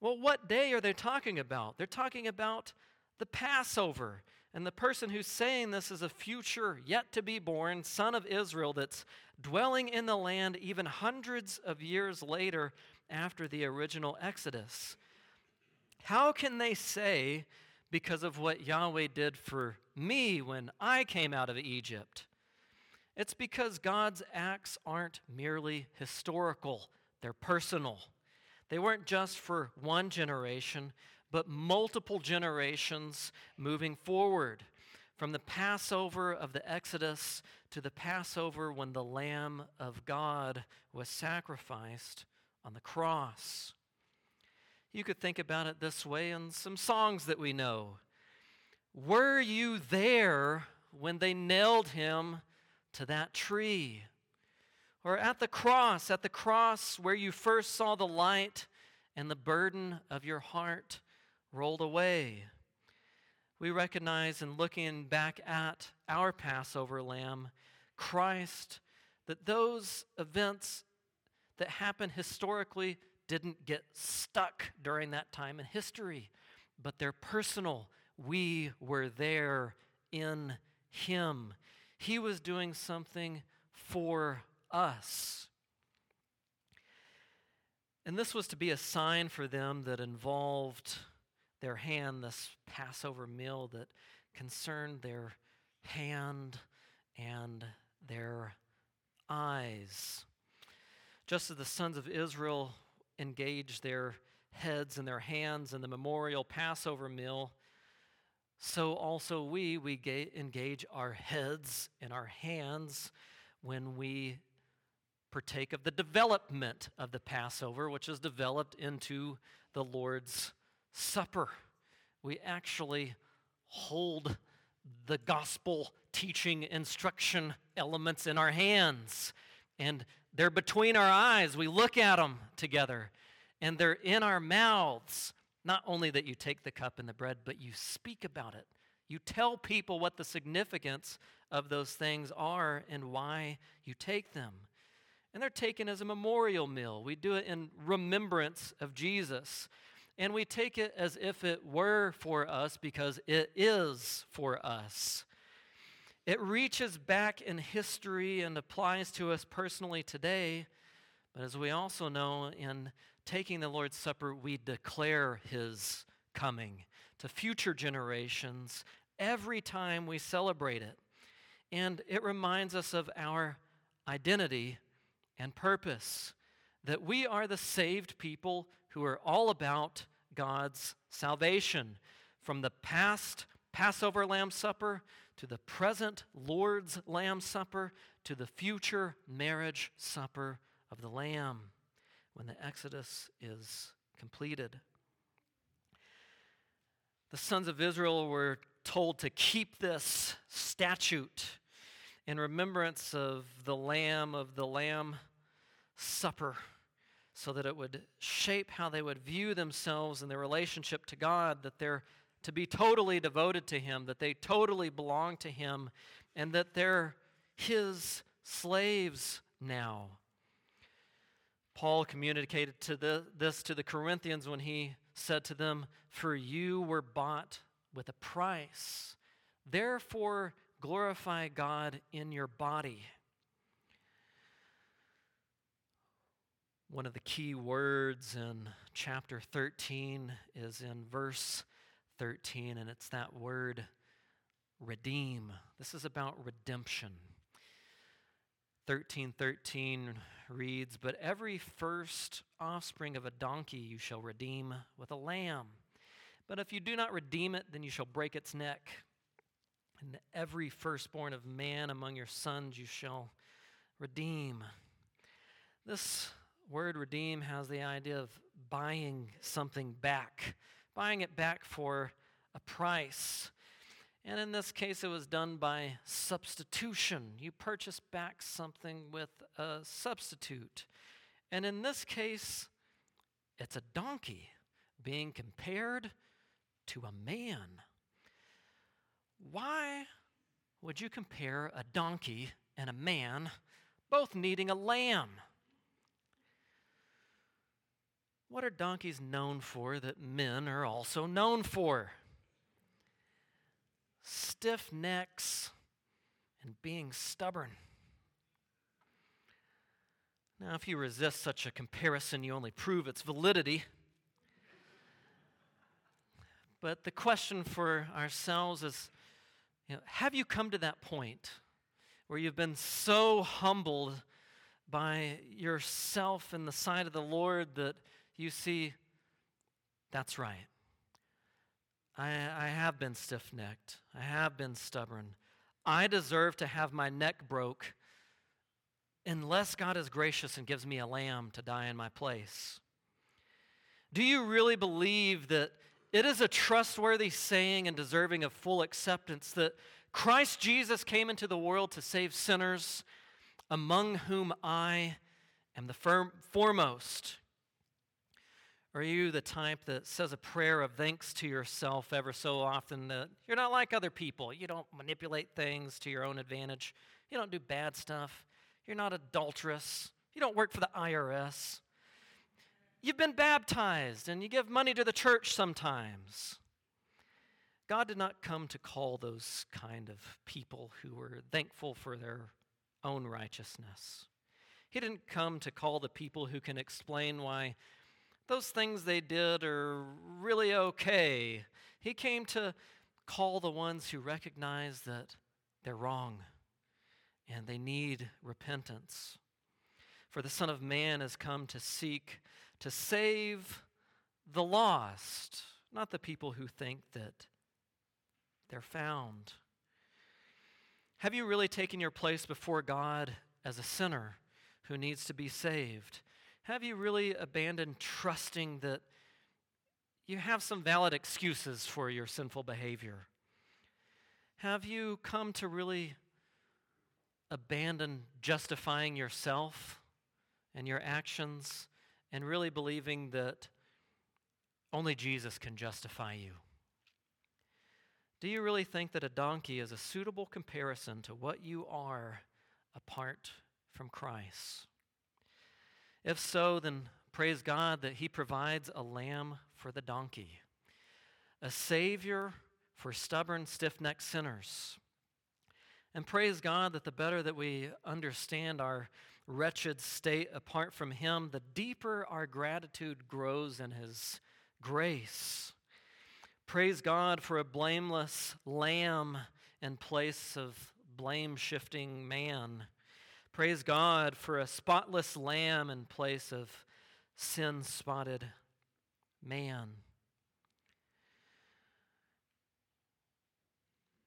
Well, what day are they talking about? They're talking about the Passover. And the person who's saying this is a future, yet to be born son of Israel that's dwelling in the land even hundreds of years later after the original Exodus. How can they say, because of what Yahweh did for me when I came out of Egypt? It's because God's acts aren't merely historical, they're personal. They weren't just for one generation, but multiple generations moving forward. From the Passover of the Exodus to the Passover when the Lamb of God was sacrificed on the cross. You could think about it this way in some songs that we know. Were you there when they nailed him to that tree? Or at the cross, at the cross where you first saw the light and the burden of your heart rolled away. We recognize in looking back at our Passover lamb, Christ, that those events that happened historically didn't get stuck during that time in history, but they're personal. We were there in Him. He was doing something for us. And this was to be a sign for them that involved their hand, this Passover meal that concerned their hand and their eyes. Just as the sons of Israel engaged their heads and their hands in the memorial Passover meal, so also we, we engage our heads and our hands when we partake of the development of the Passover, which is developed into the Lord's Supper. We actually hold the gospel teaching instruction elements in our hands, and they're between our eyes. We look at them together, and they're in our mouths. Not only that you take the cup and the bread, but you speak about it. You tell people what the significance of those things are and why you take them. And they're taken as a memorial meal. We do it in remembrance of Jesus. And we take it as if it were for us because it is for us. It reaches back in history and applies to us personally today. But as we also know, in taking the Lord's Supper, we declare his coming to future generations every time we celebrate it. And it reminds us of our identity and purpose that we are the saved people who are all about God's salvation. From the past Passover Lamb Supper to the present Lord's Lamb Supper to the future marriage supper of the Lamb when the Exodus is completed. The sons of Israel were told to keep this statute in remembrance of the Lamb of the Lamb Supper so that it would shape how they would view themselves and their relationship to God, that they're to be totally devoted to Him, that they totally belong to Him, and that they're His slaves now. Paul communicated to the, this to the Corinthians when he said to them, For you were bought with a price. Therefore, glorify God in your body. One of the key words in chapter 13 is in verse 13, and it's that word redeem. This is about redemption. 1313 reads, But every first offspring of a donkey you shall redeem with a lamb. But if you do not redeem it, then you shall break its neck. And every firstborn of man among your sons you shall redeem. This word redeem has the idea of buying something back, buying it back for a price. And in this case, it was done by substitution. You purchase back something with a substitute. And in this case, it's a donkey being compared to a man. Why would you compare a donkey and a man both needing a lamb? What are donkeys known for that men are also known for? stiff necks and being stubborn. Now, if you resist such a comparison, you only prove its validity. But the question for ourselves is you know, have you come to that point where you've been so humbled by yourself in the sight of the Lord that you see, that's right. I, I have been stiff necked, I have been stubborn. I deserve to have my neck broke unless God is gracious and gives me a lamb to die in my place. Do you really believe that it is a trustworthy saying and deserving of full acceptance that Christ Jesus came into the world to save sinners, among whom I am the foremost? Are you the type that says a prayer of thanks to yourself ever so often that you're not like other people? You don't manipulate things to your own advantage. You don't do bad stuff. You're not adulterous. You don't work for the IRS. You've been baptized and you give money to the church sometimes. God did not come to call those kind of people who were thankful for their own righteousness. He didn't come to call the people who can explain why those things they did are really okay. He came to call the ones who recognize that they're wrong and they need repentance. For the Son of Man has come to seek to save the lost, not the people who think that they're found. Have you really taken your place before God as a sinner who needs to be saved? Have you really abandoned trusting that you have some valid excuses for your sinful behavior? Have you come to really abandon justifying yourself and your actions and really believing that only Jesus can justify you? Do you really think that a donkey is a suitable comparison to what you are apart from Christ? If so, then praise God that He provides a lamb for the donkey, a Savior for stubborn, stiff necked sinners. And praise God that the better that we understand our wretched state apart from Him, the deeper our gratitude grows in His grace. Praise God for a blameless lamb in place of blame shifting man. Praise God for a spotless lamb in place of sin spotted man.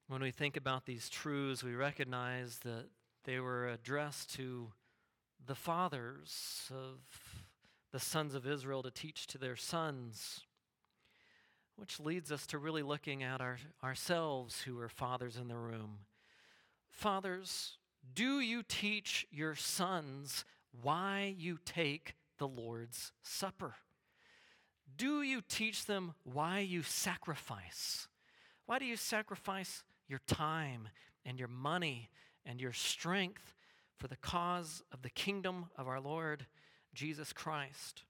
When we think about these truths, we recognize that they were addressed to the fathers of the sons of Israel to teach to their sons, which leads us to really looking at our, ourselves who are fathers in the room. Fathers, do you teach your sons why you take the Lord's Supper? Do you teach them why you sacrifice? Why do you sacrifice your time and your money and your strength for the cause of the kingdom of our Lord Jesus Christ?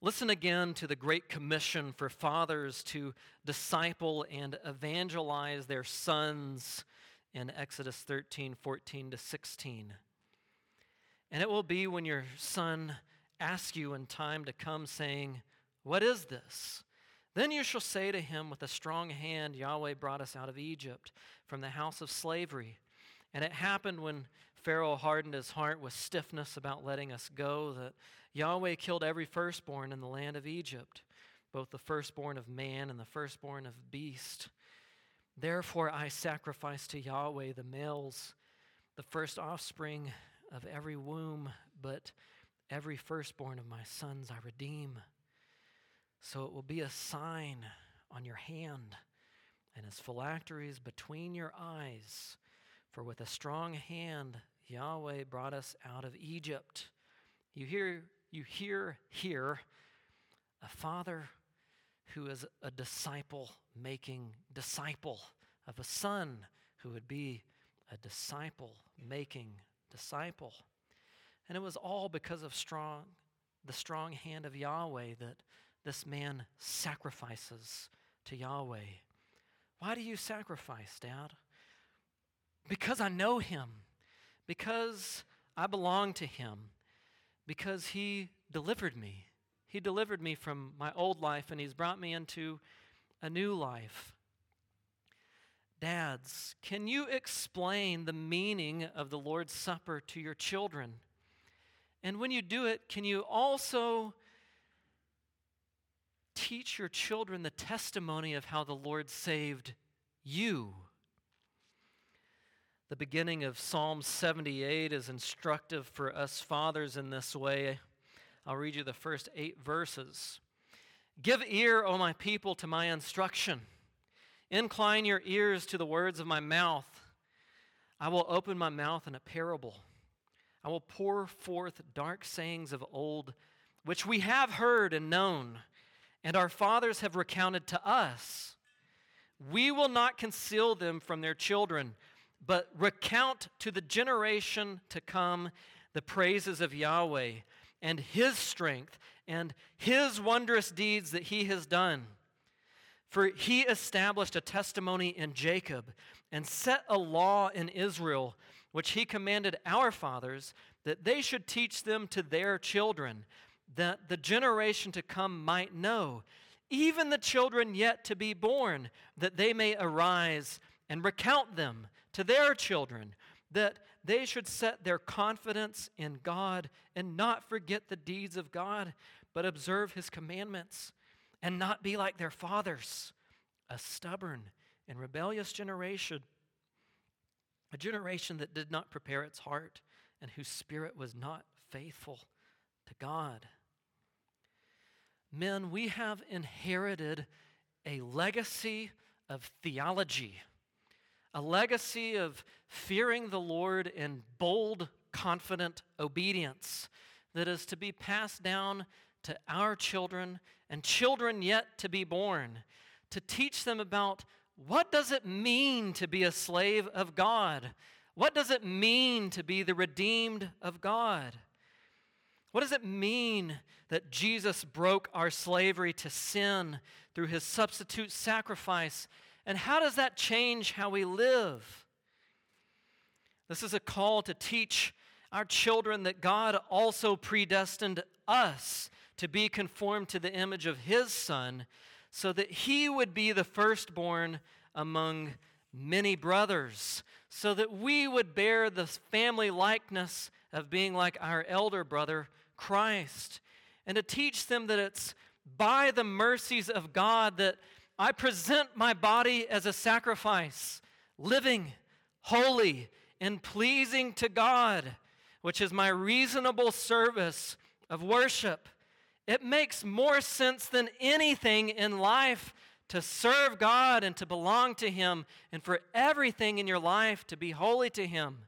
Listen again to the Great Commission for fathers to disciple and evangelize their sons in Exodus 13, 14 to 16. And it will be when your son asks you in time to come, saying, What is this? Then you shall say to him, With a strong hand, Yahweh brought us out of Egypt from the house of slavery. And it happened when Pharaoh hardened his heart with stiffness about letting us go that Yahweh killed every firstborn in the land of Egypt, both the firstborn of man and the firstborn of beast. Therefore, I sacrifice to Yahweh the males, the first offspring of every womb, but every firstborn of my sons I redeem. So it will be a sign on your hand and as phylacteries between your eyes. For with a strong hand Yahweh brought us out of Egypt. You hear, you hear here a father who is a disciple making disciple, of a son who would be a disciple making disciple. And it was all because of strong, the strong hand of Yahweh that this man sacrifices to Yahweh. Why do you sacrifice, Dad? Because I know him, because I belong to him, because he delivered me. He delivered me from my old life and he's brought me into a new life. Dads, can you explain the meaning of the Lord's Supper to your children? And when you do it, can you also teach your children the testimony of how the Lord saved you? The beginning of Psalm 78 is instructive for us fathers in this way. I'll read you the first eight verses. Give ear, O my people, to my instruction. Incline your ears to the words of my mouth. I will open my mouth in a parable. I will pour forth dark sayings of old, which we have heard and known, and our fathers have recounted to us. We will not conceal them from their children, but recount to the generation to come the praises of Yahweh and his strength and his wondrous deeds that he has done. For he established a testimony in Jacob and set a law in Israel, which he commanded our fathers that they should teach them to their children, that the generation to come might know, even the children yet to be born, that they may arise and recount them to their children, that they should set their confidence in God and not forget the deeds of God, but observe his commandments and not be like their fathers, a stubborn and rebellious generation, a generation that did not prepare its heart and whose spirit was not faithful to God. Men, we have inherited a legacy of theology, a legacy of fearing the Lord in bold, confident obedience that is to be passed down to our children and children yet to be born, to teach them about what does it mean to be a slave of God? What does it mean to be the redeemed of God? What does it mean that Jesus broke our slavery to sin through his substitute sacrifice? And how does that change how we live? This is a call to teach our children that God also predestined us to be conformed to the image of his Son, so that he would be the firstborn among many brothers, so that we would bear the family likeness of being like our elder brother, Christ, and to teach them that it's by the mercies of God that I present my body as a sacrifice, living, holy, and pleasing to God, which is my reasonable service of worship. It makes more sense than anything in life to serve God and to belong to Him, and for everything in your life to be holy to Him.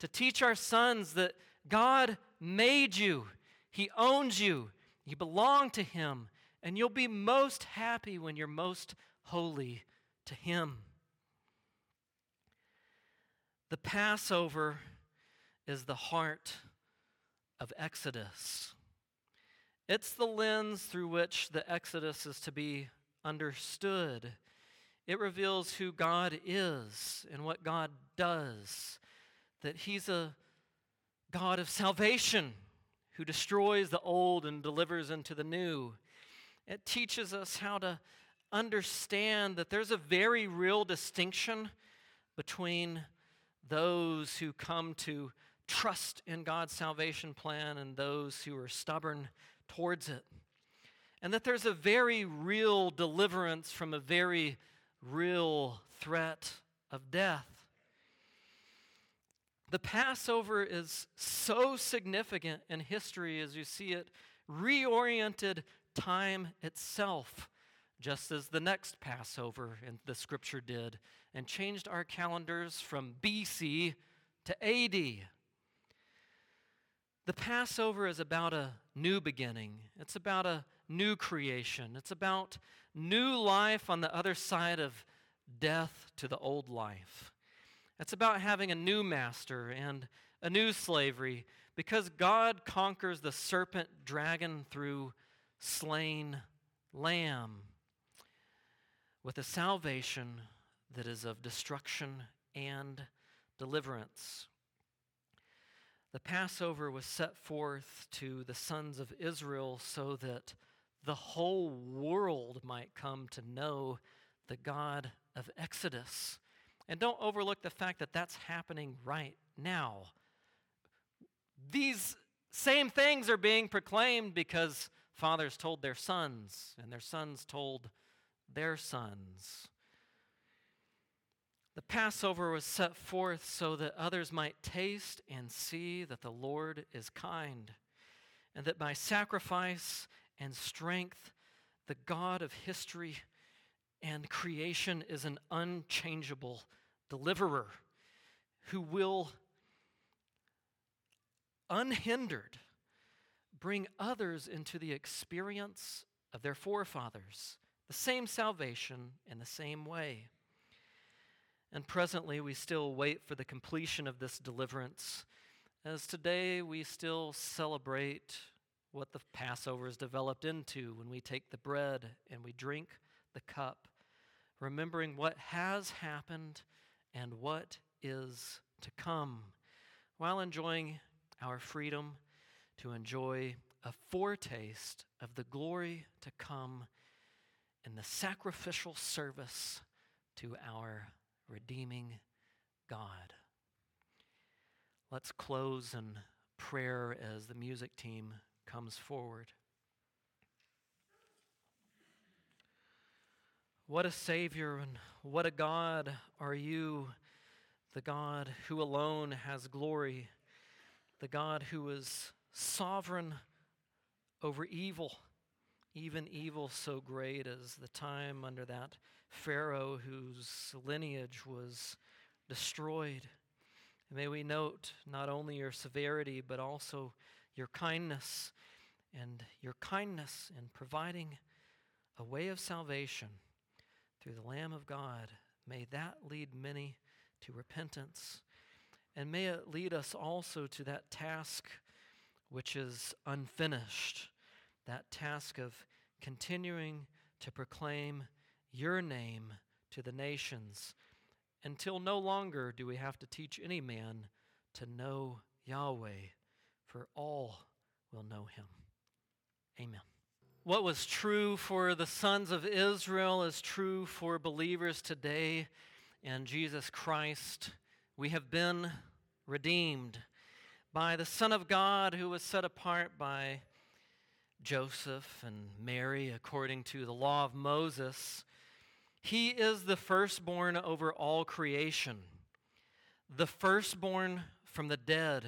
To teach our sons that God made you, He owns you, you belong to Him, and you'll be most happy when you're most holy to Him. The Passover is the heart of Exodus. It's the lens through which the Exodus is to be understood. It reveals who God is and what God does, that He's a God of salvation who destroys the old and delivers into the new. It teaches us how to understand that there's a very real distinction between those who come to trust in God's salvation plan and those who are stubborn towards it. And that there's a very real deliverance from a very real threat of death. The Passover is so significant in history as you see it reoriented time itself, just as the next Passover in the scripture did, and changed our calendars from BC to AD. The Passover is about a new beginning, it's about a new creation, it's about new life on the other side of death to the old life. It's about having a new master and a new slavery because God conquers the serpent dragon through slain lamb with a salvation that is of destruction and deliverance. The Passover was set forth to the sons of Israel so that the whole world might come to know the God of Exodus. And don't overlook the fact that that's happening right now. These same things are being proclaimed because fathers told their sons, and their sons told their sons. The Passover was set forth so that others might taste and see that the Lord is kind, and that by sacrifice and strength, the God of history and creation is an unchangeable deliverer who will, unhindered, bring others into the experience of their forefathers, the same salvation in the same way. And presently, we still wait for the completion of this deliverance, as today we still celebrate what the Passover is developed into when we take the bread and we drink the cup, remembering what has happened and what is to come, while enjoying our freedom to enjoy a foretaste of the glory to come in the sacrificial service to our redeeming God. Let's close in prayer as the music team comes forward. What a Savior and what a God are you, the God who alone has glory, the God who is sovereign over evil, even evil so great as the time under that Pharaoh whose lineage was destroyed. And may we note not only your severity, but also your kindness and your kindness in providing a way of salvation through the Lamb of God. May that lead many to repentance. And may it lead us also to that task which is unfinished, that task of continuing to proclaim your name to the nations until no longer do we have to teach any man to know Yahweh, for all will know him. Amen. What was true for the sons of Israel is true for believers today in Jesus Christ. We have been redeemed by the Son of God who was set apart by Joseph and Mary according to the law of Moses. He is the firstborn over all creation, the firstborn from the dead,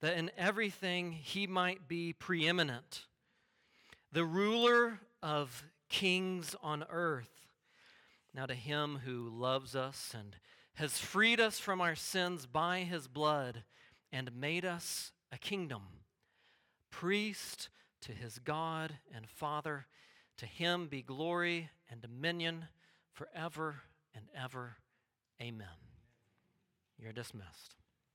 that in everything he might be preeminent, the ruler of kings on earth. Now, to him who loves us and has freed us from our sins by his blood and made us a kingdom, priest to his God and Father. To him be glory and dominion forever and ever. Amen. You're dismissed.